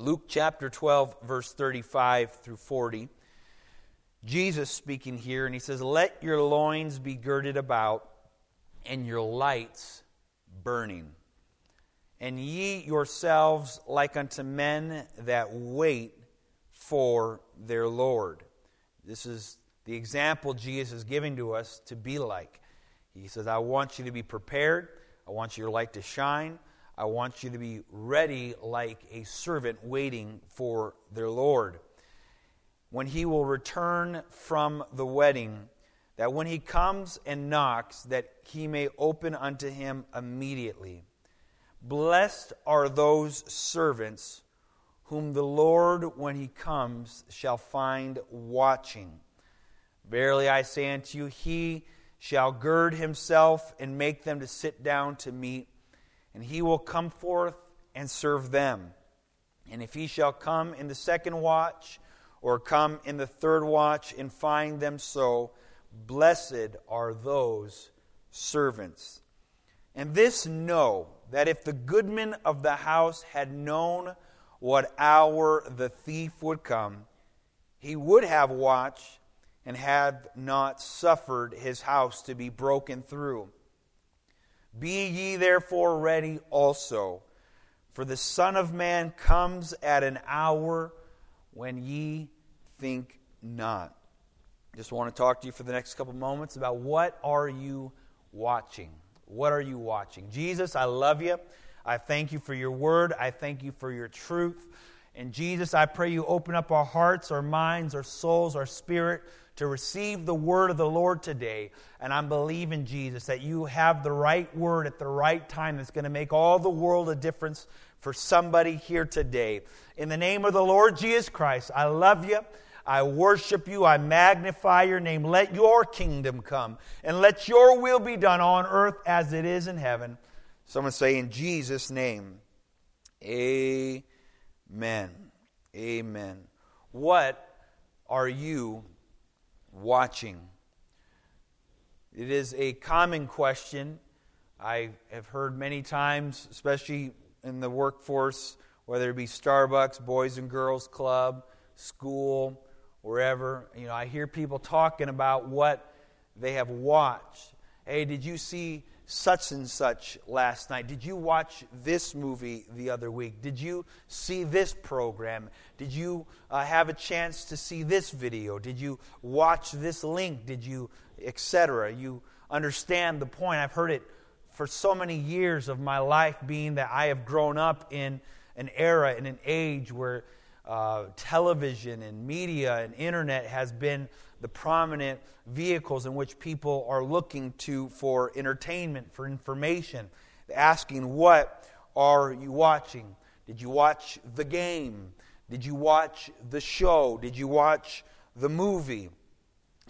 Luke chapter 12, verse 35 through 40. Jesus speaking here, and he says, Let your loins be girded about, and your lights burning. And ye yourselves like unto men that wait for their Lord. This is the example Jesus is giving to us to be like. He says, I want you to be prepared. I want your light to shine. I want you to be ready like a servant waiting for their Lord when he will return from the wedding, that when he comes and knocks, that he may open unto him immediately. Blessed are those servants whom the Lord, when he comes, shall find watching. Verily I say unto you, he shall gird himself and make them to sit down to meat, and he will come forth and serve them. And if he shall come in the second watch, or come in the third watch and find them so, blessed are those servants. And this know that if the goodman of the house had known what hour the thief would come, he would have watched and had not suffered his house to be broken through. Be ye therefore ready also, for the Son of Man comes at an hour when ye think not. Just want to talk to you for the next couple moments about what are you watching? What are you watching? Jesus, I love you. I thank you for your word. I thank you for your truth. And Jesus, I pray you open up our hearts, our minds, our souls, our spirit to receive the word of the Lord today. And I'm believing, Jesus, that you have the right word at the right time that's going to make all the world a difference for somebody here today. In the name of the Lord Jesus Christ, I love you. I worship you. I magnify your name. Let your kingdom come and let your will be done on earth as it is in heaven. Someone say, in Jesus' name, Amen. Amen. What are you watching? It is a common question. I have heard many times, especially in the workforce, whether it be Starbucks, Boys and Girls Club, school, wherever. You know, I hear people talking about what they have watched. Hey, did you see such and such last night? Did you watch this movie the other week? Did you see this program? Did you uh, have a chance to see this video? Did you watch this link? Did you, etc.? You understand the point. I've heard it for so many years of my life, being that I have grown up in an era, in an age where uh, television and media and internet has been the prominent vehicles in which people are looking to for entertainment, for information, asking, What are you watching? Did you watch the game? Did you watch the show? Did you watch the movie?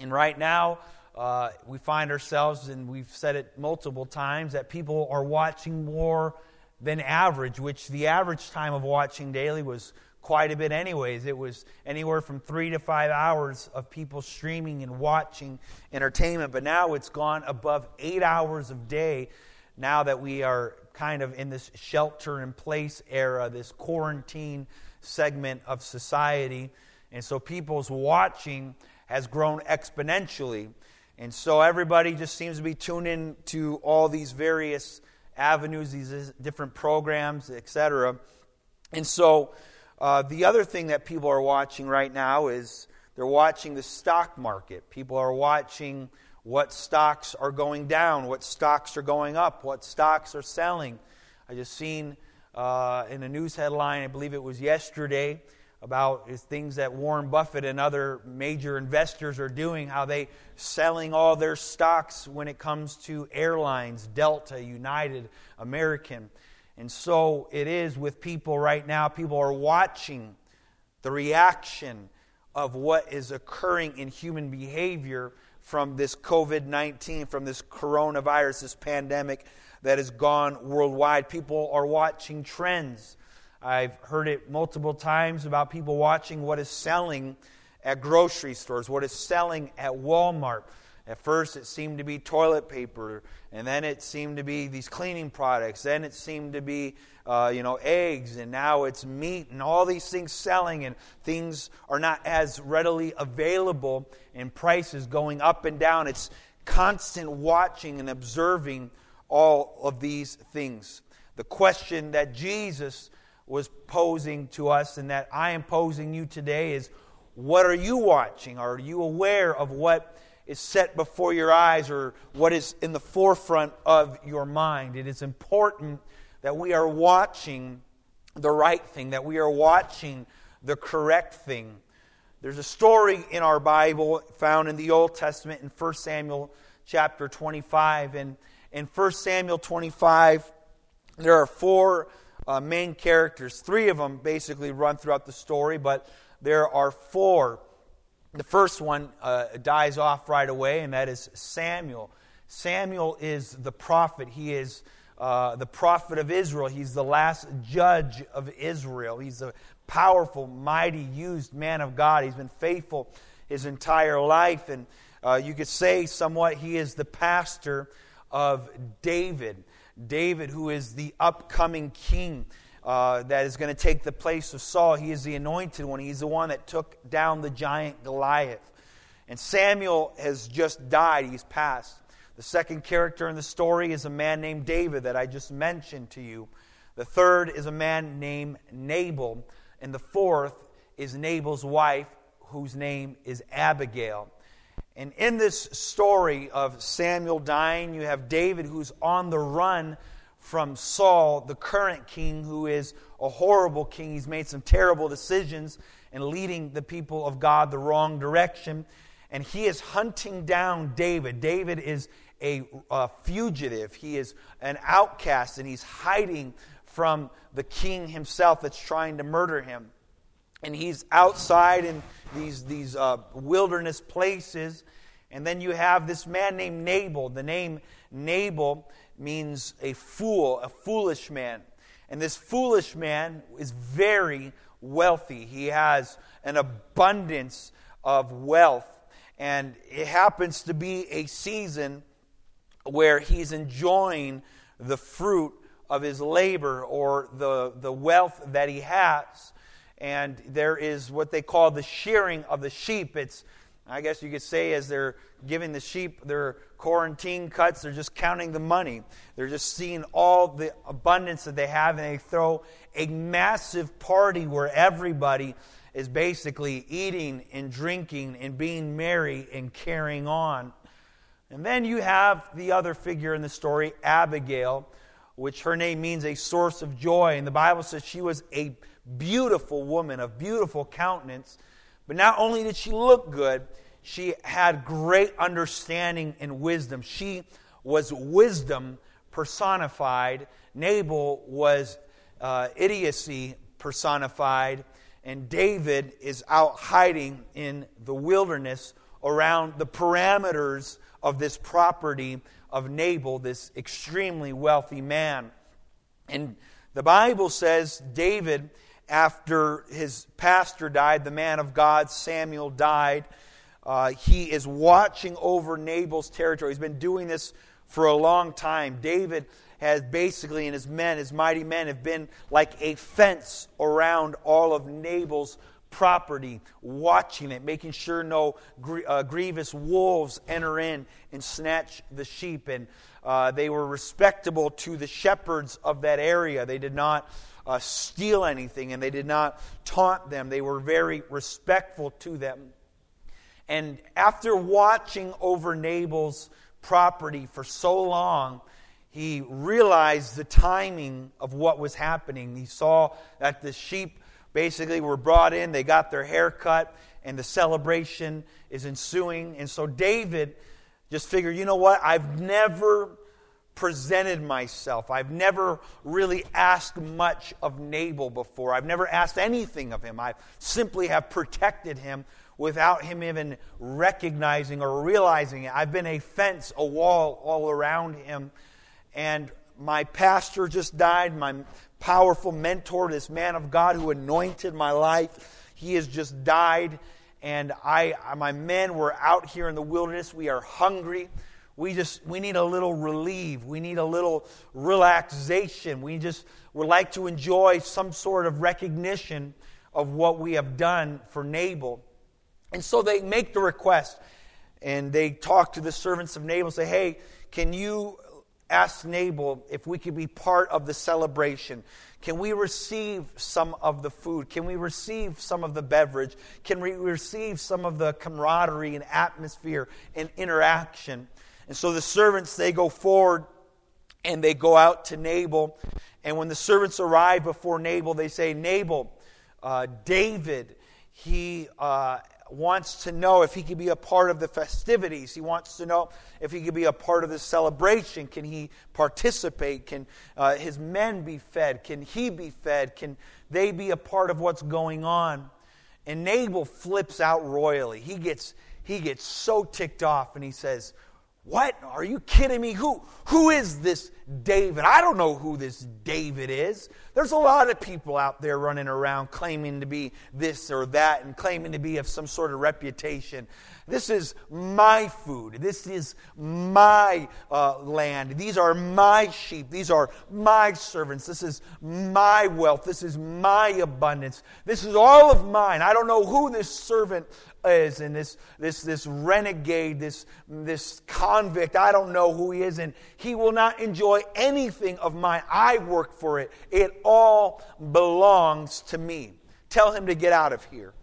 And right now, uh, we find ourselves, and we've said it multiple times, that people are watching more than average, which the average time of watching daily was quite a bit, anyways. It was anywhere from three to five hours of people streaming and watching entertainment, but now it's gone above eight hours of day now that we are kind of in this shelter in place era, this quarantine segment of society. And so people's watching has grown exponentially. And so everybody just seems to be tuned in to all these various avenues, these different programs, etc. And so uh, the other thing that people are watching right now is they're watching the stock market. People are watching what stocks are going down, what stocks are going up, what stocks are selling. I just seen uh, in a news headline, I believe it was yesterday, about things that Warren Buffett and other major investors are doing, how they selling all their stocks when it comes to airlines, Delta, United, American. And so it is with people right now. People are watching the reaction of what is occurring in human behavior from this COVID 19, from this coronavirus, this pandemic that has gone worldwide. People are watching trends. I've heard it multiple times about people watching what is selling at grocery stores, what is selling at Walmart. At first, it seemed to be toilet paper, and then it seemed to be these cleaning products. Then it seemed to be, uh, you know, eggs, and now it's meat, and all these things selling, and things are not as readily available, and prices going up and down. It's constant watching and observing all of these things. The question that Jesus was posing to us and that I am posing you today is what are you watching? Are you aware of what is set before your eyes or what is in the forefront of your mind? It is important that we are watching the right thing, that we are watching the correct thing. There's a story in our Bible found in the Old Testament in 1 Samuel chapter 25. And in 1 Samuel 25, there are four uh, main characters. Three of them basically run throughout the story, but there are four. The first one uh, dies off right away, and that is Samuel. Samuel is the prophet. He is uh, the prophet of Israel. He's the last judge of Israel. He's a powerful, mighty, used man of God. He's been faithful his entire life. And uh, you could say somewhat he is the pastor of David. David, who is the upcoming king uh, that is going to take the place of Saul. He is the anointed one. He's the one that took down the giant Goliath. And Samuel has just died, he's passed. The second character in the story is a man named David that I just mentioned to you. The third is a man named Nabal. And the fourth is Nabal's wife, whose name is Abigail. And in this story of Samuel dying, you have David who's on the run from Saul, the current king, who is a horrible king. He's made some terrible decisions and leading the people of God the wrong direction. And he is hunting down David. David is a, a fugitive, he is an outcast, and he's hiding from the king himself that's trying to murder him. And he's outside in these, these uh, wilderness places. And then you have this man named Nabal. The name Nabal means a fool, a foolish man. And this foolish man is very wealthy. He has an abundance of wealth. And it happens to be a season where he's enjoying the fruit of his labor or the, the wealth that he has and there is what they call the shearing of the sheep. It's, I guess you could say, as they're giving the sheep their quarantine cuts, they're just counting the money. They're just seeing all the abundance that they have, and they throw a massive party where everybody is basically eating and drinking and being merry and carrying on. And then you have the other figure in the story, Abigail, which her name means a source of joy. And the Bible says she was a beautiful woman of beautiful countenance. But not only did she look good, she had great understanding and wisdom. She was wisdom personified. Nabal was uh, idiocy personified. And David is out hiding in the wilderness around the parameters of this property of Nabal, this extremely wealthy man. And the Bible says David after his pastor died, the man of God, Samuel, died. Uh, he is watching over Nabal's territory. He's been doing this for a long time. David has basically, and his men, his mighty men, have been like a fence around all of Nabal's property, watching it, making sure no uh, grievous wolves enter in and snatch the sheep. And uh, they were respectable to the shepherds of that area. They did not uh, steal anything and they did not taunt them. They were very respectful to them. And after watching over Nabal's property for so long, he realized the timing of what was happening. He saw that the sheep basically were brought in, they got their hair cut, and the celebration is ensuing. And so David just figured, you know what? I've never presented myself. I've never really asked much of Nabal before. I've never asked anything of him. I simply have protected him without him even recognizing or realizing it. I've been a fence, a wall all around him. And my pastor just died, my powerful mentor, this man of God who anointed my life, he has just died. and I, my men were out here in the wilderness. We are hungry. We just we need a little relief. We need a little relaxation. We just would like to enjoy some sort of recognition of what we have done for Nabal. And so they make the request and they talk to the servants of Nabal, say, Hey, can you ask Nabal if we could be part of the celebration? Can we receive some of the food? Can we receive some of the beverage? Can we receive some of the camaraderie and atmosphere and interaction? And so the servants, they go forward and they go out to Nabal. And when the servants arrive before Nabal, they say, Nabal, uh, David, he uh, wants to know if he could be a part of the festivities. He wants to know if he could be a part of the celebration. Can he participate? Can uh, his men be fed? Can he be fed? Can they be a part of what's going on? And Nabal flips out royally. He gets, he gets so ticked off and he says, What? Are you kidding me? Who, who is this David? I don't know who this David is. There's a lot of people out there running around claiming to be this or that and claiming to be of some sort of reputation. This is my food. This is my uh, land. These are my sheep. These are my servants. This is my wealth. This is my abundance. This is all of mine. I don't know who this servant is and this, this, this renegade, this, this convict. I don't know who he is, and he will not enjoy anything of mine. I work for it. It all belongs to me. Tell him to get out of here.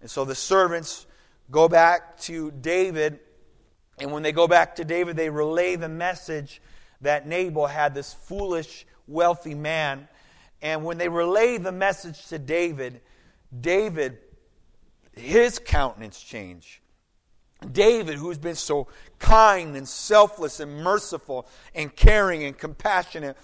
And so the servants go back to David, and when they go back to David, they relay the message that Nabal had this foolish, wealthy man. And when they relay the message to David, David his countenance change. David, who's been so kind and selfless and merciful and caring and compassionate,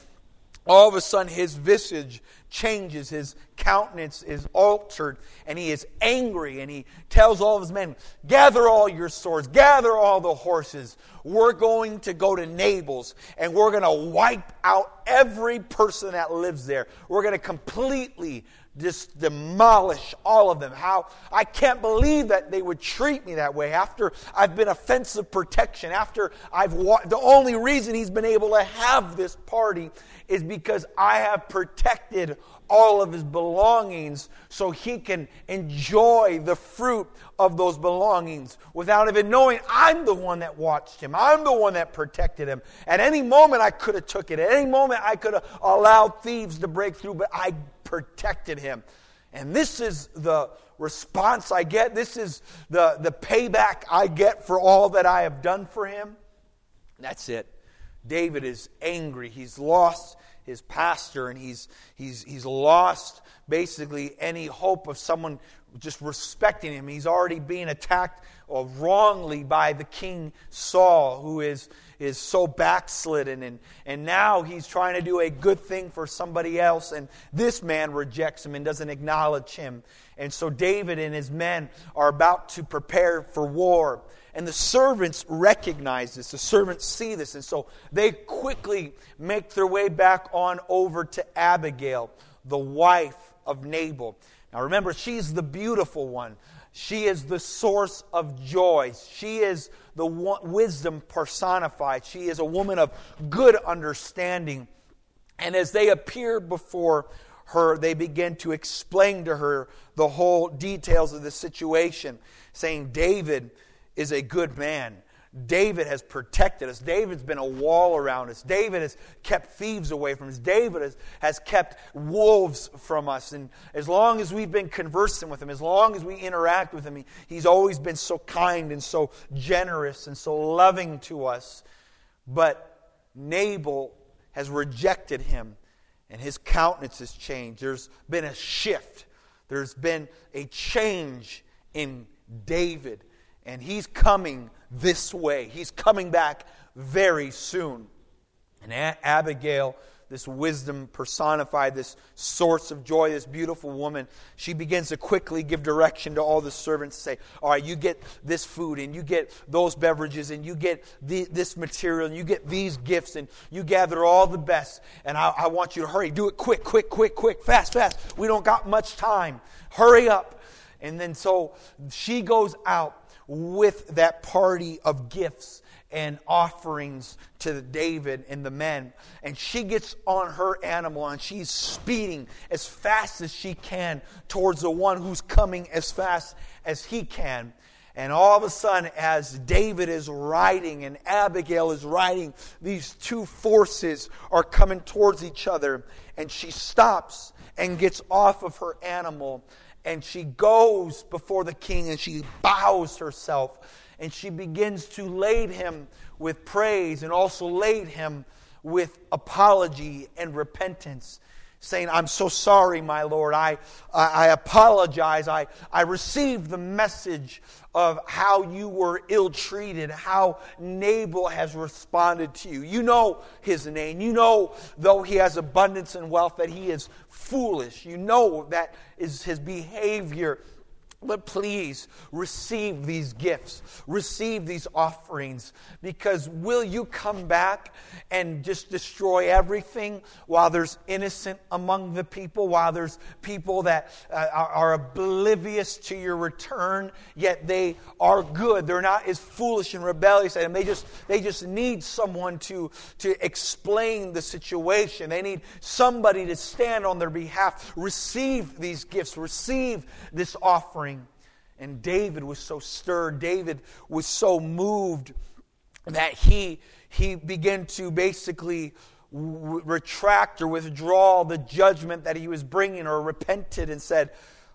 all of a sudden his visage changes, his countenance is altered, and he is angry, and he tells all of his men, Gather all your swords, gather all the horses. We're going to go to Nabal's, and we're going to wipe out every person that lives there. We're going to completely just demolish all of them. How I can't believe that they would treat me that way after I've been offensive protection. After I've wa- the only reason he's been able to have this party is because I have protected all of his belongings so he can enjoy the fruit of those belongings without even knowing I'm the one that watched him. I'm the one that protected him. At any moment I could have took it. At any moment I could have allowed thieves to break through, but I protected him. And this is the response I get. This is the, the payback I get for all that I have done for him. That's it. David is angry. He's lost his pastor and he's, he's, he's lost basically any hope of someone just respecting him. He's already being attacked wrongly by the king Saul, who is, is so backslidden. And, and now he's trying to do a good thing for somebody else, and this man rejects him and doesn't acknowledge him. And so David and his men are about to prepare for war. And the servants recognize this. The servants see this. And so they quickly make their way back on over to Abigail, the wife of Nabal. Now remember, she's the beautiful one. She is the source of joy. She is the wisdom personified. She is a woman of good understanding. And as they appear before her, they begin to explain to her the whole details of the situation, saying, David is a good man. David has protected us. David's been a wall around us. David has kept thieves away from us. David has, has kept wolves from us. And as long as we've been conversing with him, as long as we interact with him, he, he's always been so kind and so generous and so loving to us. But Nabal has rejected him, and his countenance has changed. There's been a shift, there's been a change in David and he's coming this way. He's coming back very soon. And Abigail, this wisdom personified, this source of joy, this beautiful woman, she begins to quickly give direction to all the servants say, All right, you get this food, and you get those beverages, and you get the, this material, and you get these gifts, and you gather all the best. And I, I want you to hurry. Do it quick, quick, quick, quick, fast, fast. We don't got much time. Hurry up. And then so she goes out with that party of gifts and offerings to David and the men. And she gets on her animal and she's speeding as fast as she can towards the one who's coming as fast as he can. And all of a sudden, as David is riding and Abigail is riding, these two forces are coming towards each other. And she stops and gets off of her animal. And she goes before the king and she bows herself and she begins to lade him with praise and also lade him with apology and repentance saying, I'm so sorry, my Lord. I, I, I, apologize. I, I received the message of how you were ill treated, how Nabal has responded to you. You know his name. You know, though he has abundance and wealth, that he is foolish. You know that is his behavior but please receive these gifts, receive these offerings, because will you come back and just destroy everything while there's innocent among the people, while there's people that uh, are, are oblivious to your return, yet they are good. They're not as foolish and rebellious, and they just they just need someone to to explain the situation. They need somebody to stand on their behalf. Receive these gifts, receive this offering and David was so stirred, David was so moved that he, he began to basically retract or withdraw the judgment that he was bringing or repented and said,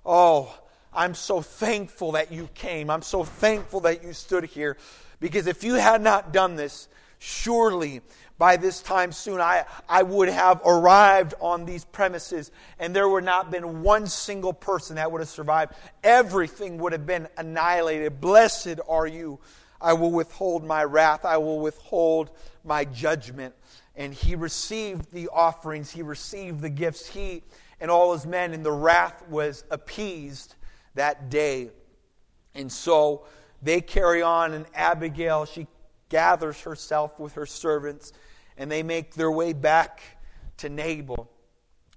Oh, I'm so thankful that you came. I'm so thankful that you stood here. Because if you had not done this, surely by this time soon, I, I would have arrived on these premises and there would not have been one single person that would have survived. Everything would have been annihilated. Blessed are you. I will withhold my wrath. I will withhold my judgment. And he received the offerings. He received the gifts. He and all his men, and the wrath was appeased that day. And so they carry on, and Abigail, she gathers herself with her servants and they make their way back to Nabal.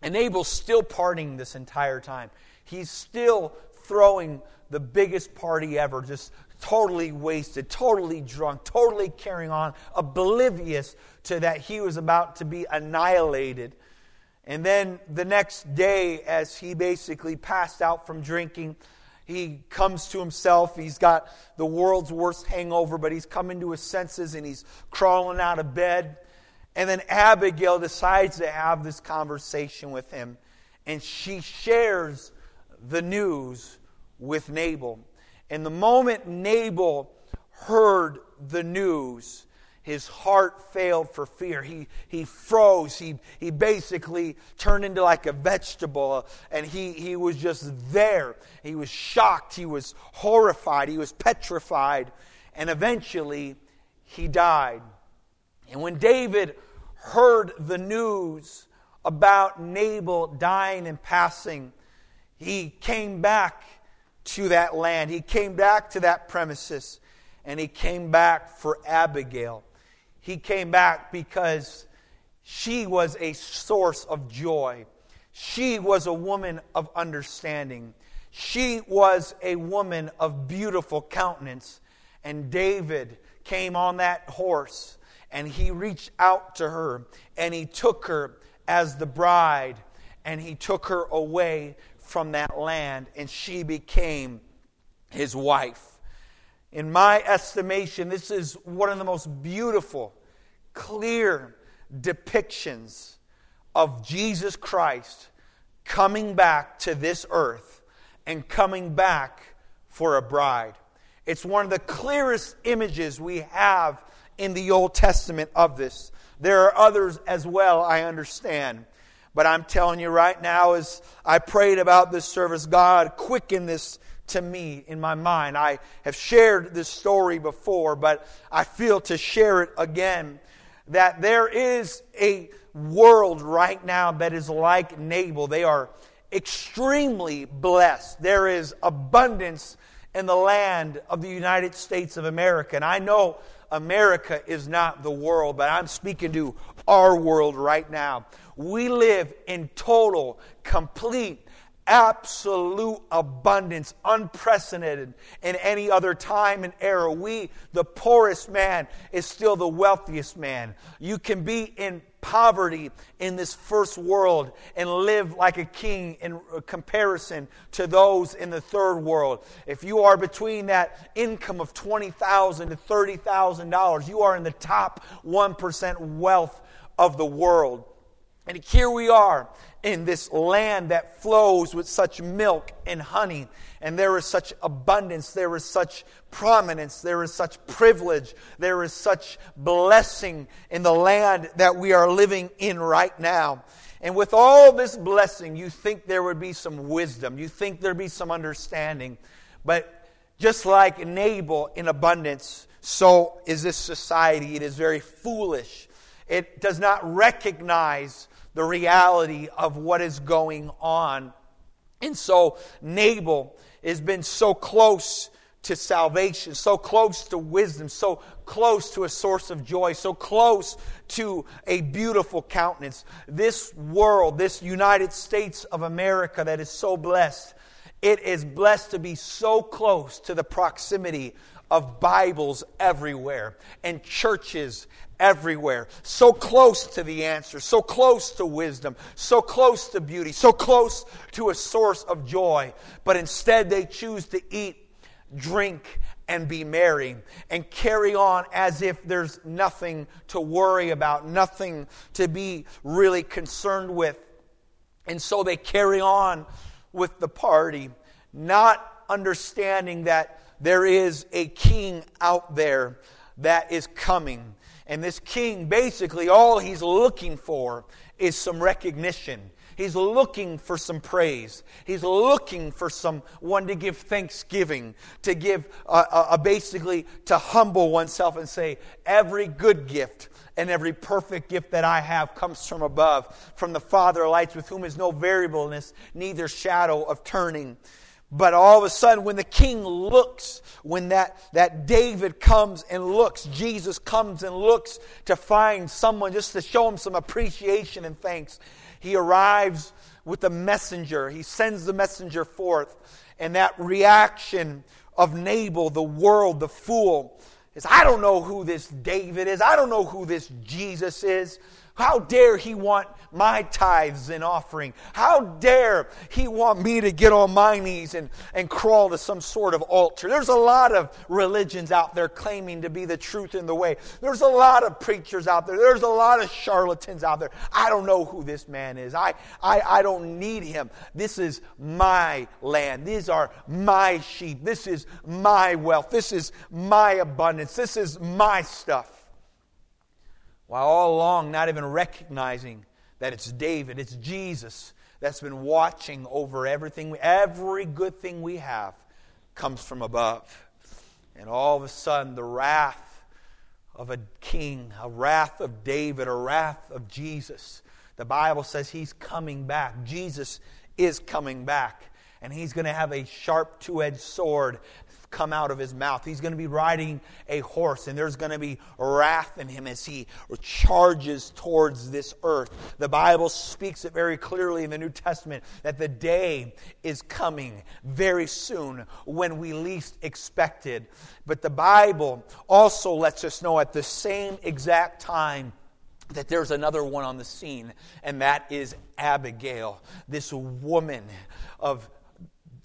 And Nabal's still partying this entire time. He's still throwing the biggest party ever, just totally wasted, totally drunk, totally carrying on, oblivious to that he was about to be annihilated. And then the next day, as he basically passed out from drinking, he comes to himself. He's got the world's worst hangover, but he's coming to his senses and he's crawling out of bed. And then Abigail decides to have this conversation with him, and she shares the news with Nabal. And the moment Nabal heard the news, his heart failed for fear. He, he froze. He, he basically turned into like a vegetable, uh, and he, he was just there. He was shocked. He was horrified. He was petrified. And eventually, he died. And when David heard the news about Nabal dying and passing, he came back to that land. He came back to that premises, and he came back for Abigail. He came back because she was a source of joy. She was a woman of understanding. She was a woman of beautiful countenance. And David came on that horse and he reached out to her and he took her as the bride and he took her away from that land and she became his wife. In my estimation, this is one of the most beautiful, clear depictions of Jesus Christ coming back to this earth and coming back for a bride. It's one of the clearest images we have in the Old Testament of this. There are others as well, I understand. But I'm telling you right now, as I prayed about this service, God quicken this to me in my mind. I have shared this story before, but I feel to share it again that there is a world right now that is like Nabal. They are extremely blessed. There is abundance in the land of the United States of America. And I know America is not the world, but I'm speaking to our world right now. We live in total, complete, absolute abundance, unprecedented in any other time and era. We, the poorest man, is still the wealthiest man. You can be in poverty in this first world and live like a king in comparison to those in the third world. If you are between that income of 20,000 to $30,000, you are in the top 1% wealth of the world. And here we are in this land that flows with such milk and honey. And there is such abundance, there is such prominence, there is such privilege, there is such blessing in the land that we are living in right now. And with all this blessing, you think there would be some wisdom, you think there'd be some understanding. But just like Nabal in abundance, so is this society. It is very foolish. It does not recognize the reality of what is going on. And so Nabal has been so close to salvation, so close to wisdom, so close to a source of joy, so close to a beautiful countenance. This world, this United States of America that is so blessed, it is blessed to be so close to the proximity of Bibles everywhere and churches everywhere. So close to the answer, so close to wisdom, so close to beauty, so close to a source of joy. But instead, they choose to eat, drink, and be merry and carry on as if there's nothing to worry about, nothing to be really concerned with. And so they carry on with the party, not understanding that there is a king out there that is coming. And this king, basically, all he's looking for is some recognition. He's looking for some praise. He's looking for someone to give thanksgiving, to give, uh, uh, uh, basically, to humble oneself and say, every good gift and every perfect gift that I have comes from above, from the Father of lights, with whom is no variableness, neither shadow of turning. But all of a sudden, when the king looks, when that, that David comes and looks, Jesus comes and looks to find someone just to show him some appreciation and thanks, he arrives with the messenger. He sends the messenger forth. And that reaction of Nabal, the world, the fool, is I don't know who this David is. I don't know who this Jesus is. How dare he want my tithes and offering? How dare he want me to get on my knees and, and crawl to some sort of altar? There's a lot of religions out there claiming to be the truth and the way. There's a lot of preachers out there. There's a lot of charlatans out there. I don't know who this man is. I, I, I don't need him. This is my land. These are my sheep. This is my wealth. This is my abundance. This is my stuff while all along not even recognizing that it's David, it's Jesus that's been watching over everything. Every good thing we have comes from above. And all of a sudden, the wrath of a king, a wrath of David, a wrath of Jesus. The Bible says he's coming back. Jesus is coming back. And he's going to have a sharp two edged sword come out of his mouth. He's going to be riding a horse, and there's going to be wrath in him as he charges towards this earth. The Bible speaks it very clearly in the New Testament that the day is coming very soon when we least expected. But the Bible also lets us know at the same exact time that there's another one on the scene, and that is Abigail, this woman of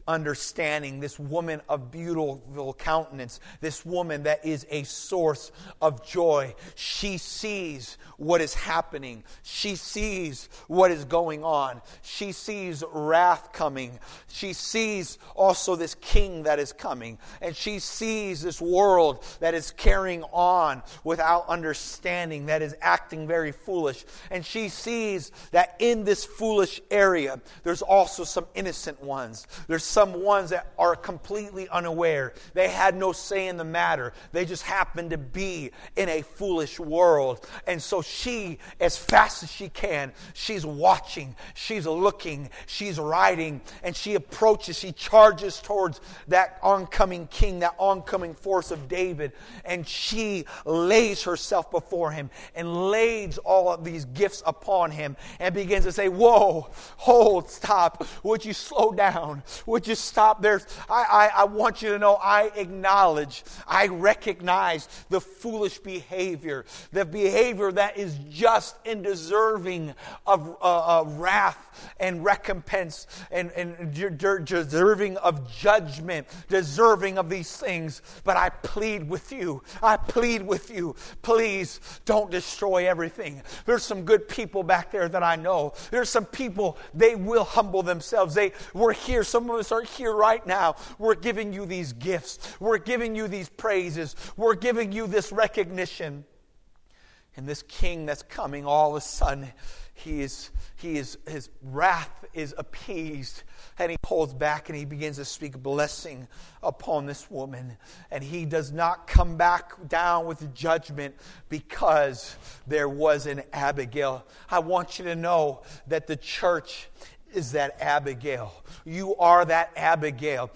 understanding, this woman of beautiful countenance, this woman that is a source of joy. She sees what is happening, she sees what is going on, she sees wrath coming, she sees also this king that is coming, and she sees this world that is carrying on without understanding, that is acting very foolish. And she sees that in this foolish area, there's also some innocent ones. There's some ones that are completely unaware. They had no say in the matter. They just happened to be in a foolish world. And so she, as fast as she can, she's watching, she's looking, she's riding, and she approaches, she charges towards that oncoming king, that oncoming force of David, and she lays herself before him and lays all of these gifts upon him and begins to say, Whoa, hold, stop. Would you slow down? Would you stop there? I, I, I want you to know I acknowledge, I recognize the foolish behavior, the behavior that is just and deserving of uh, uh, wrath and recompense and, and deserving of judgment, deserving of these things. But I plead with you, I plead with you, please don't destroy everything. There's some good people back there that I know. There's some people, they will humble themselves. They, we're here, some of us are here right now. We're giving you these gifts, we're giving you these praises, we're giving you this recognition. And this king that's coming all of a sudden, he is, he is, his wrath is appeased. And he pulls back and he begins to speak blessing upon this woman. And he does not come back down with judgment because there was an Abigail. I want you to know that the church is that Abigail. You are that Abigail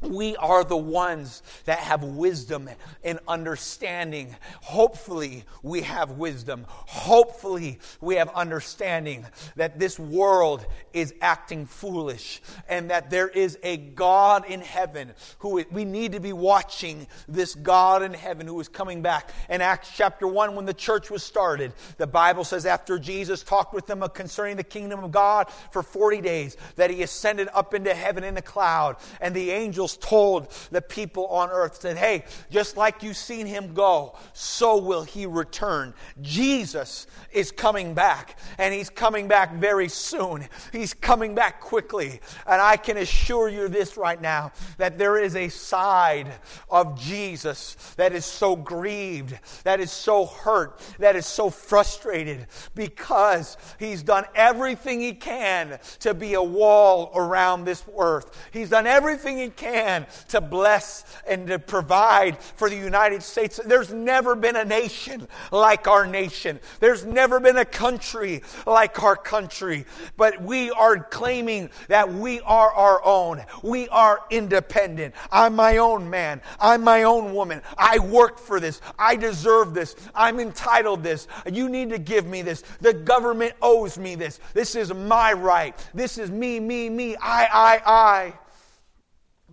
we are the ones that have wisdom and understanding. Hopefully, we have wisdom. Hopefully, we have understanding that this world is acting foolish and that there is a God in heaven who we need to be watching this God in heaven who is coming back. In Acts chapter 1, when the church was started, the Bible says after Jesus talked with them concerning the kingdom of God for 40 days, that he ascended up into heaven in a cloud, and the angels angels told the people on earth, said, Hey, just like you've seen him go, so will he return. Jesus is coming back, and he's coming back very soon. He's coming back quickly. And I can assure you this right now that there is a side of Jesus that is so grieved, that is so hurt, that is so frustrated because he's done everything he can to be a wall around this earth. He's done everything he can can to bless and to provide for the United States. There's never been a nation like our nation. There's never been a country like our country. But we are claiming that we are our own. We are independent. I'm my own man. I'm my own woman. I worked for this. I deserve this. I'm entitled this. You need to give me this. The government owes me this. This is my right. This is me, me, me. I, I, I.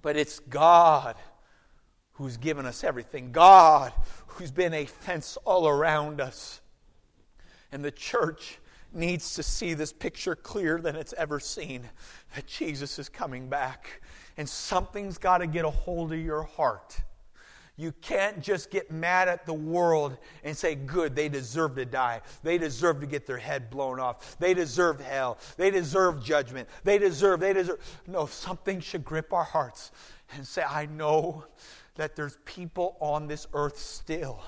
But it's God who's given us everything, God who's been a fence all around us. And the church needs to see this picture clearer than it's ever seen that Jesus is coming back. And something's got to get a hold of your heart. You can't just get mad at the world and say, good, they deserve to die. They deserve to get their head blown off. They deserve hell. They deserve judgment. They deserve, they deserve. No, something should grip our hearts and say, I know that there's people on this earth still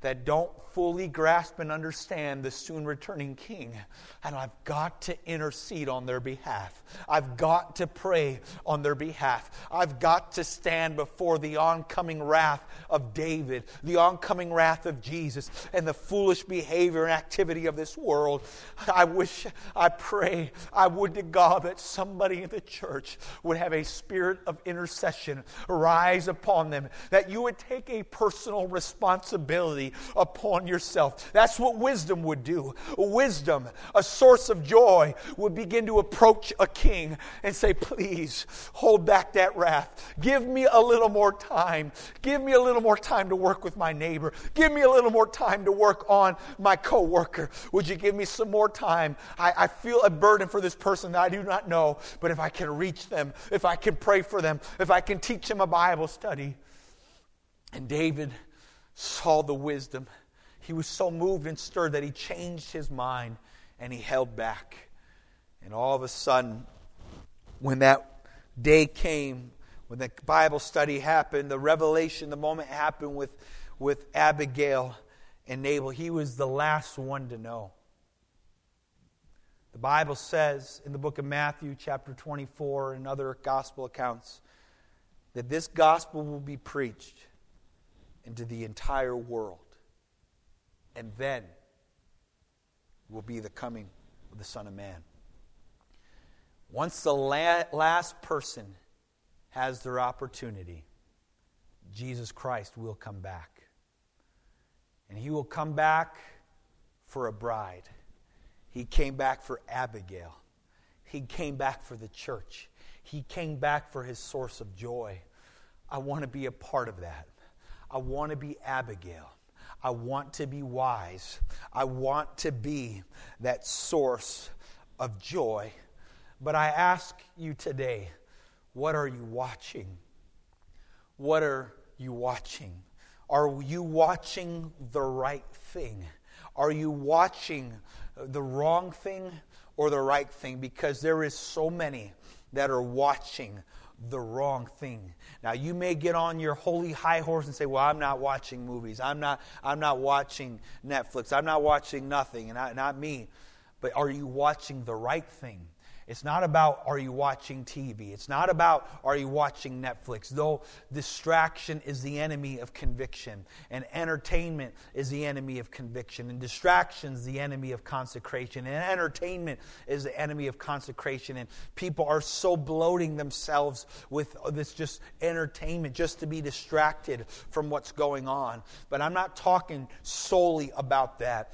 that don't fully grasp and understand the soon returning king. And I've got to intercede on their behalf. I've got to pray on their behalf. I've got to stand before the oncoming wrath of David, the oncoming wrath of Jesus, and the foolish behavior and activity of this world. I wish, I pray, I would to God that somebody in the church would have a spirit of intercession rise upon them, that you would take a personal responsibility upon yourself. That's what wisdom would do. Wisdom, a source of joy, would begin to approach a king and say, Please hold back that wrath. Give me a little more time. Give me a little more time to work with my neighbor. Give me a little more time to work on my coworker. Would you give me some more time? I, I feel a burden for this person that I do not know, but if I can reach them, if I can pray for them, if I can teach them a Bible study. And David saw the wisdom. He was so moved and stirred that he changed his mind and he held back. And all of a sudden, when that day came, when the Bible study happened, the revelation, the moment happened with, with Abigail and Nabal, he was the last one to know. The Bible says in the book of Matthew, chapter 24, and other gospel accounts, that this gospel will be preached into the entire world. And then will be the coming of the Son of Man. Once the last person has their opportunity, Jesus Christ will come back. And he will come back for a bride. He came back for Abigail. He came back for the church. He came back for his source of joy. I want to be a part of that. I want to be Abigail. I want to be wise. I want to be that source of joy. But I ask you today, what are you watching? What are you watching? Are you watching the right thing? Are you watching the wrong thing or the right thing? Because there is so many that are watching the wrong thing. Now you may get on your holy high horse and say, "Well, I'm not watching movies. I'm not I'm not watching Netflix. I'm not watching nothing and I, not me." But are you watching the right thing? It's not about are you watching TV. It's not about are you watching Netflix. Though distraction is the enemy of conviction, and entertainment is the enemy of conviction, and distraction is the enemy of consecration, and entertainment is the enemy of consecration. And people are so bloating themselves with this just entertainment just to be distracted from what's going on. But I'm not talking solely about that.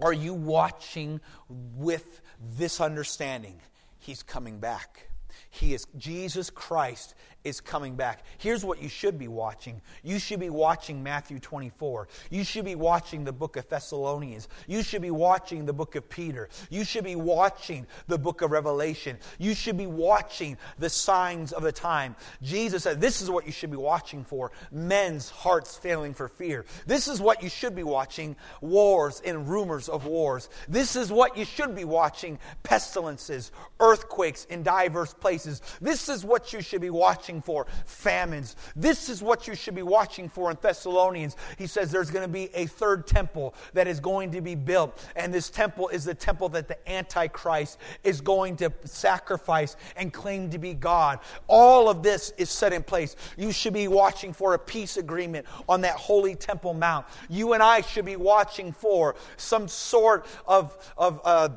Are you watching with this understanding? He's coming back. He is Jesus Christ is coming back. Here's what you should be watching. You should be watching Matthew 24. You should be watching the book of Thessalonians. You should be watching the book of Peter. You should be watching the book of Revelation. You should be watching the signs of the time. Jesus said, This is what you should be watching for men's hearts failing for fear. This is what you should be watching wars and rumors of wars. This is what you should be watching pestilences, earthquakes in diverse places. This is what you should be watching watching for famines. This is what you should be watching for in Thessalonians. He says there's going to be a third temple that is going to be built. And this temple is the temple that the Antichrist is going to sacrifice and claim to be God. All of this is set in place. You should be watching for a peace agreement on that holy temple mount. You and I should be watching for some sort of, of uh,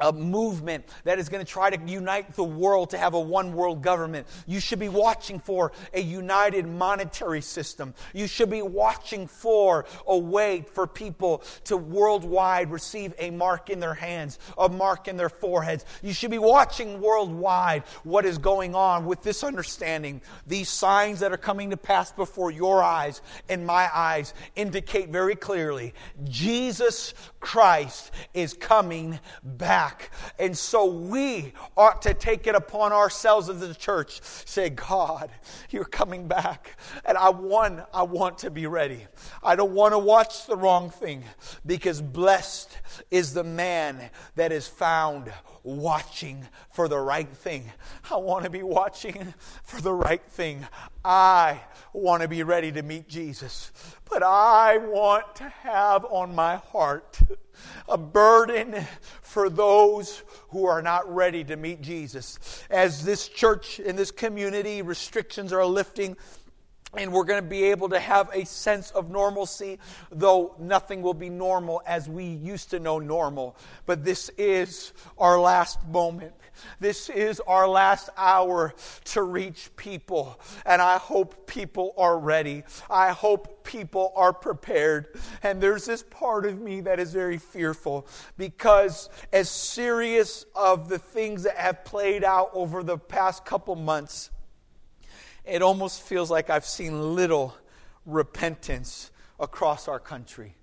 a movement that is going to try to unite the world to have a one world government. You should be watching for a united monetary system. You should be watching for a way for people to worldwide receive a mark in their hands, a mark in their foreheads. You should be watching worldwide what is going on with this understanding. These signs that are coming to pass before your eyes and my eyes indicate very clearly Jesus Christ is coming back back. And so we ought to take it upon ourselves as the church. Say, God, you're coming back. And I want, I want to be ready. I don't want to watch the wrong thing because blessed is the man that is found watching for the right thing. I want to be watching for the right thing. I want to be ready to meet Jesus. But I want to have on my heart a burden for those who are not ready to meet Jesus. As this church in this community, restrictions are lifting and we're going to be able to have a sense of normalcy, though nothing will be normal as we used to know normal. But this is our last moment. This is our last hour to reach people. And I hope people are ready. I hope people are prepared. And there's this part of me that is very fearful because, as serious of the things that have played out over the past couple months, it almost feels like I've seen little repentance across our country.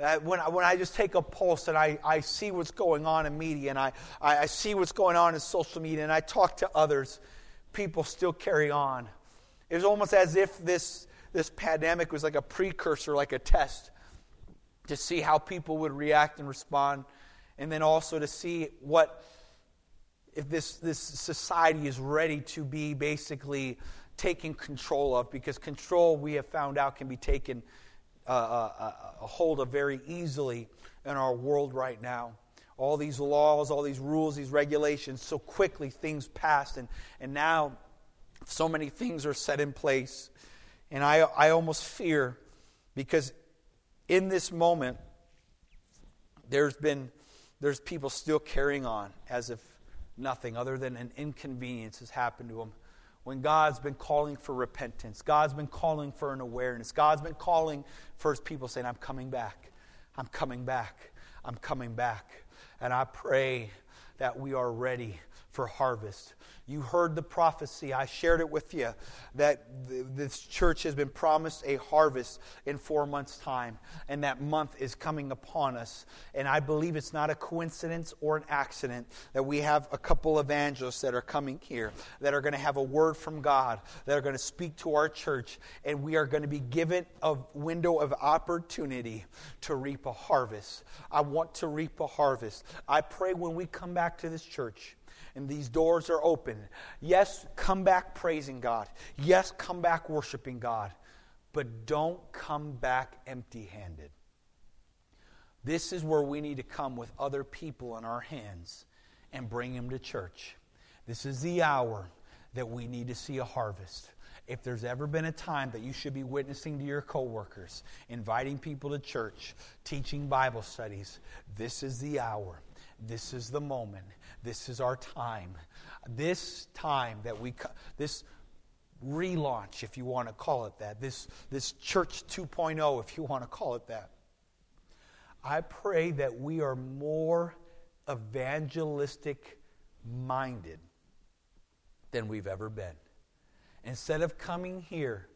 Uh, when, I, when I just take a pulse and I, I see what's going on in media and I, I, see what's going on in social media and I talk to others, people still carry on. It was almost as if this, this pandemic was like a precursor, like a test to see how people would react and respond, and then also to see what if this, this society is ready to be basically taken control of because control, we have found out, can be taken uh, uh, uh, hold of very easily in our world right now. all these laws, all these rules, these regulations, so quickly things passed, and, and now so many things are set in place. And I, I almost fear because in this moment, there's been there's people still carrying on as if nothing other than an inconvenience has happened to them when God's been calling for repentance. God's been calling for an awareness. God's been calling for his people saying, I'm coming back. I'm coming back. I'm coming back. And I pray that we are ready for harvest. You heard the prophecy. I shared it with you that this church has been promised a harvest in four months' time, and that month is coming upon us. And I believe it's not a coincidence or an accident that we have a couple evangelists that are coming here that are going to have a word from God, that are going to speak to our church, and we are going to be given a window of opportunity to reap a harvest. I want to reap a harvest. I pray when we come back to this church and these doors are open. Yes, come back praising God. Yes, come back worshiping God. But don't come back empty handed. This is where we need to come with other people in our hands and bring them to church. This is the hour that we need to see a harvest. If there's ever been a time that you should be witnessing to your coworkers, inviting people to church, teaching Bible studies, this is the hour. This is the moment. This is our time. This time that we, this relaunch, if you want to call it that, this, this church 2.0, if you want to call it that. I pray that we are more evangelistic minded than we've ever been. Instead of coming here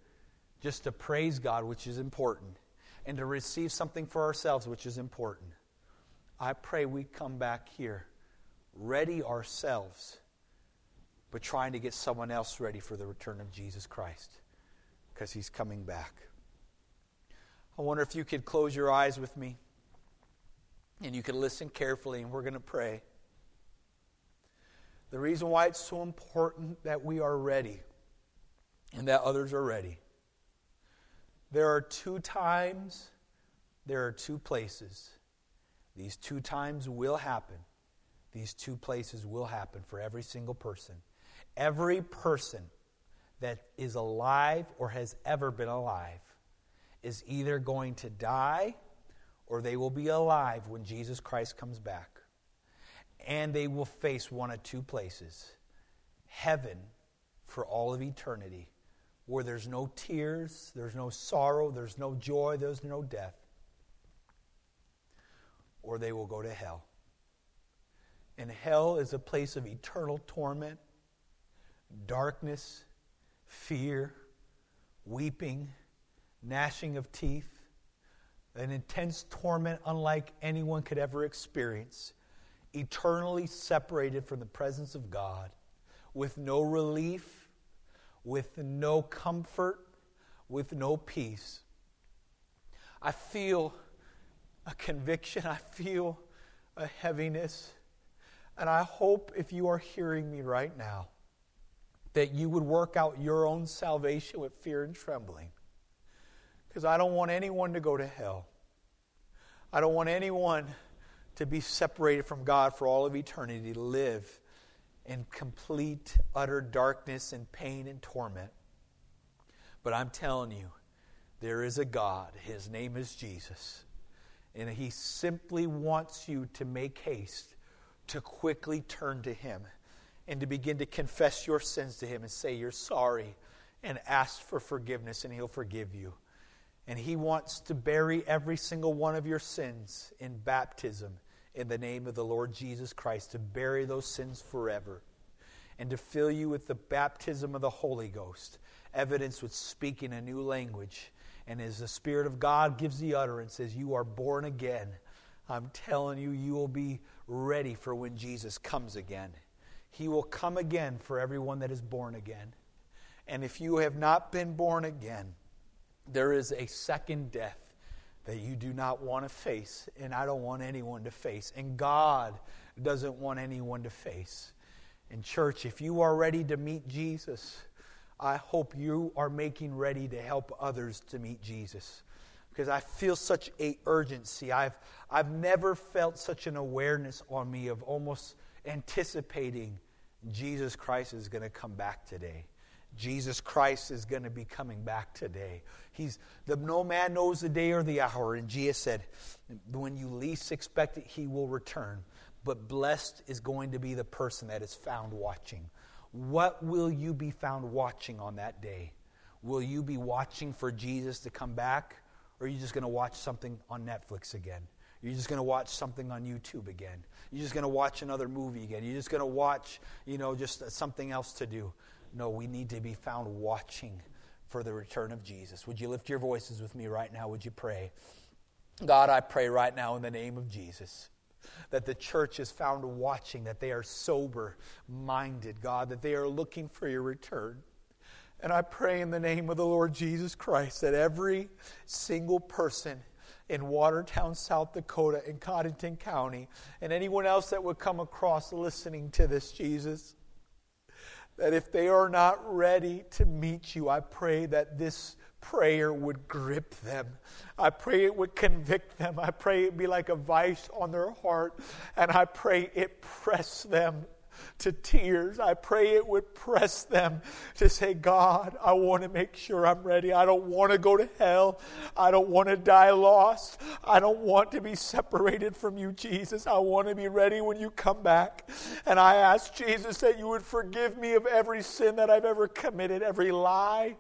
just to praise God, which is important, and to receive something for ourselves, which is important, I pray we come back here ready ourselves, but trying to get someone else ready for the return of Jesus Christ because he's coming back. I wonder if you could close your eyes with me and you could listen carefully, and we're going to pray. The reason why it's so important that we are ready and that others are ready. There are two times, there are two places. These two times will happen these two places will happen for every single person. Every person that is alive or has ever been alive is either going to die or they will be alive when Jesus Christ comes back. And they will face one of two places heaven for all of eternity, where there's no tears, there's no sorrow, there's no joy, there's no death. Or they will go to hell and hell is a place of eternal torment, darkness, fear, weeping, gnashing of teeth, an intense torment unlike anyone could ever experience, eternally separated from the presence of God, with no relief, with no comfort, with no peace. I feel a conviction, I feel a heaviness. And I hope if you are hearing me right now, that you would work out your own salvation with fear and trembling. Because I don't want anyone to go to hell. I don't want anyone to be separated from God for all of eternity, to live in complete, utter darkness and pain and torment. But I'm telling you, there is a God. His name is Jesus. And He simply wants you to make haste to quickly turn to Him and to begin to confess your sins to Him and say you're sorry and ask for forgiveness, and He'll forgive you. And He wants to bury every single one of your sins in baptism in the name of the Lord Jesus Christ, to bury those sins forever, and to fill you with the baptism of the Holy Ghost, evidence with speaking a new language. And as the Spirit of God gives the utterance, as you are born again, I'm telling you, you will be ready for when Jesus comes again. He will come again for everyone that is born again. And if you have not been born again, there is a second death that you do not want to face, and I don't want anyone to face, and God doesn't want anyone to face. In church, if you are ready to meet Jesus, I hope you are making ready to help others to meet Jesus. because I feel such a urgency. I've, I've never felt such an awareness on me of almost anticipating Jesus Christ is going to come back today. Jesus Christ is going to be coming back today. He's the no man knows the day or the hour. And Jesus said, when you least expect it, he will return. But blessed is going to be the person that is found watching. What will you be found watching on that day? Will you be watching for Jesus to come back? Or are you just going to watch something on Netflix again? You're just going to watch something on YouTube again. You're just going to watch another movie again. You're just going to watch, you know, just uh, something else to do. No, we need to be found watching for the return of Jesus. Would you lift your voices with me right now? Would you pray? God, I pray right now in the name of Jesus that the church is found watching, that they are sober minded, God, that they are looking for your return. And I pray in the name of the Lord Jesus Christ that every single person in Watertown, South Dakota, in Codington County, and anyone else that would come across listening to this, Jesus, that if they are not ready to meet you, I pray that this prayer would grip them. I pray it would convict them. I pray it be like a vice on their heart. And I pray it press them to tears. I pray it would press them to say, God, I want to make sure I'm ready. I don't want to go to hell. I don't want to die lost. I don't want to be separated from you, Jesus. I want to be ready when you come back. And I ask Jesus that you would forgive me of every sin that I've ever committed, every lie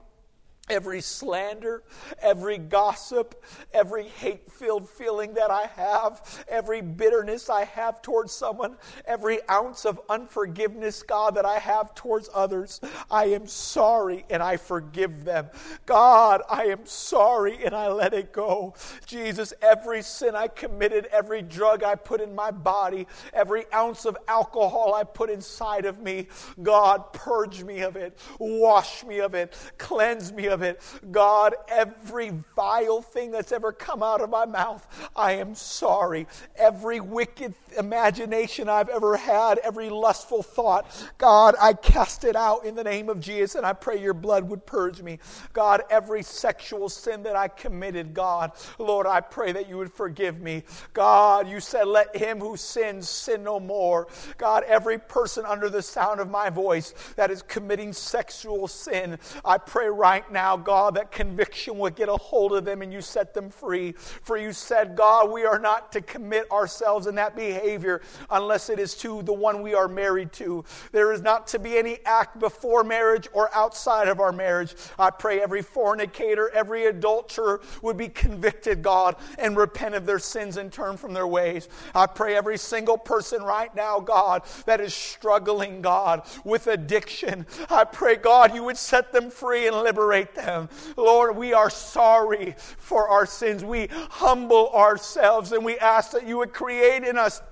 every slander, every gossip, every hate filled feeling that I have, every bitterness I have towards someone, every ounce of unforgiveness, God, that I have towards others. I am sorry and I forgive them. God, I am sorry and I let it go. Jesus, every sin I committed, every drug I put in my body, every ounce of alcohol I put inside of me, God, purge me of it, wash me of it, cleanse me of of it. God, every vile thing that's ever come out of my mouth, I am sorry. Every wicked imagination I've ever had, every lustful thought, God, I cast it out in the name of Jesus, and I pray your blood would purge me. God, every sexual sin that I committed, God, Lord, I pray that you would forgive me. God, you said, let him who sins sin no more. God, every person under the sound of my voice that is committing sexual sin, I pray right now now, God, that conviction would get a hold of them and you set them free. For you said, God, we are not to commit ourselves in that behavior unless it is to the one we are married to. There is not to be any act before marriage or outside of our marriage. I pray every fornicator, every adulterer would be convicted, God, and repent of their sins and turn from their ways. I pray every single person right now, God, that is struggling, God, with addiction. I pray, God, you would set them free and liberate them. Lord, we are sorry for our sins. We humble ourselves and we ask that you would create in us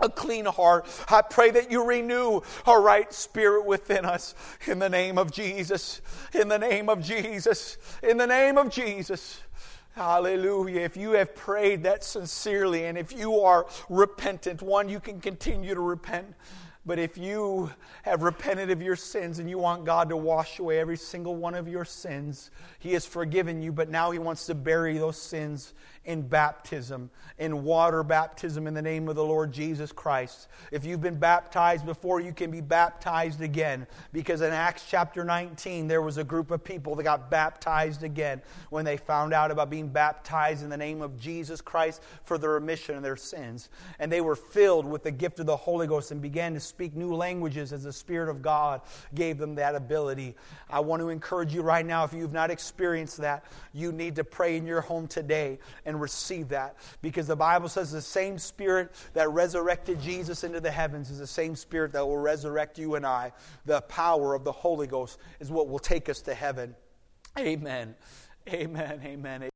a clean heart. I pray that you renew a right spirit within us in the name of Jesus. In the name of Jesus. In the name of Jesus. Hallelujah. If you have prayed that sincerely and if you are repentant, one, you can continue to repent. But if you have repented of your sins and you want God to wash away every single one of your sins, He has forgiven you, but now He wants to bury those sins in baptism, in water baptism in the name of the Lord Jesus Christ. If you've been baptized before, you can be baptized again. Because in Acts chapter 19, there was a group of people that got baptized again when they found out about being baptized in the name of Jesus Christ for the remission of their sins. And they were filled with the gift of the Holy Ghost and began to speak new languages as the Spirit of God gave them that ability. I want to encourage you right now, if you've not experienced that, you need to pray in your home today receive that because the Bible says the same Spirit that resurrected Jesus into the heavens is the same Spirit that will resurrect you and I. The power of the Holy Ghost is what will take us to heaven. Amen. Amen. Amen.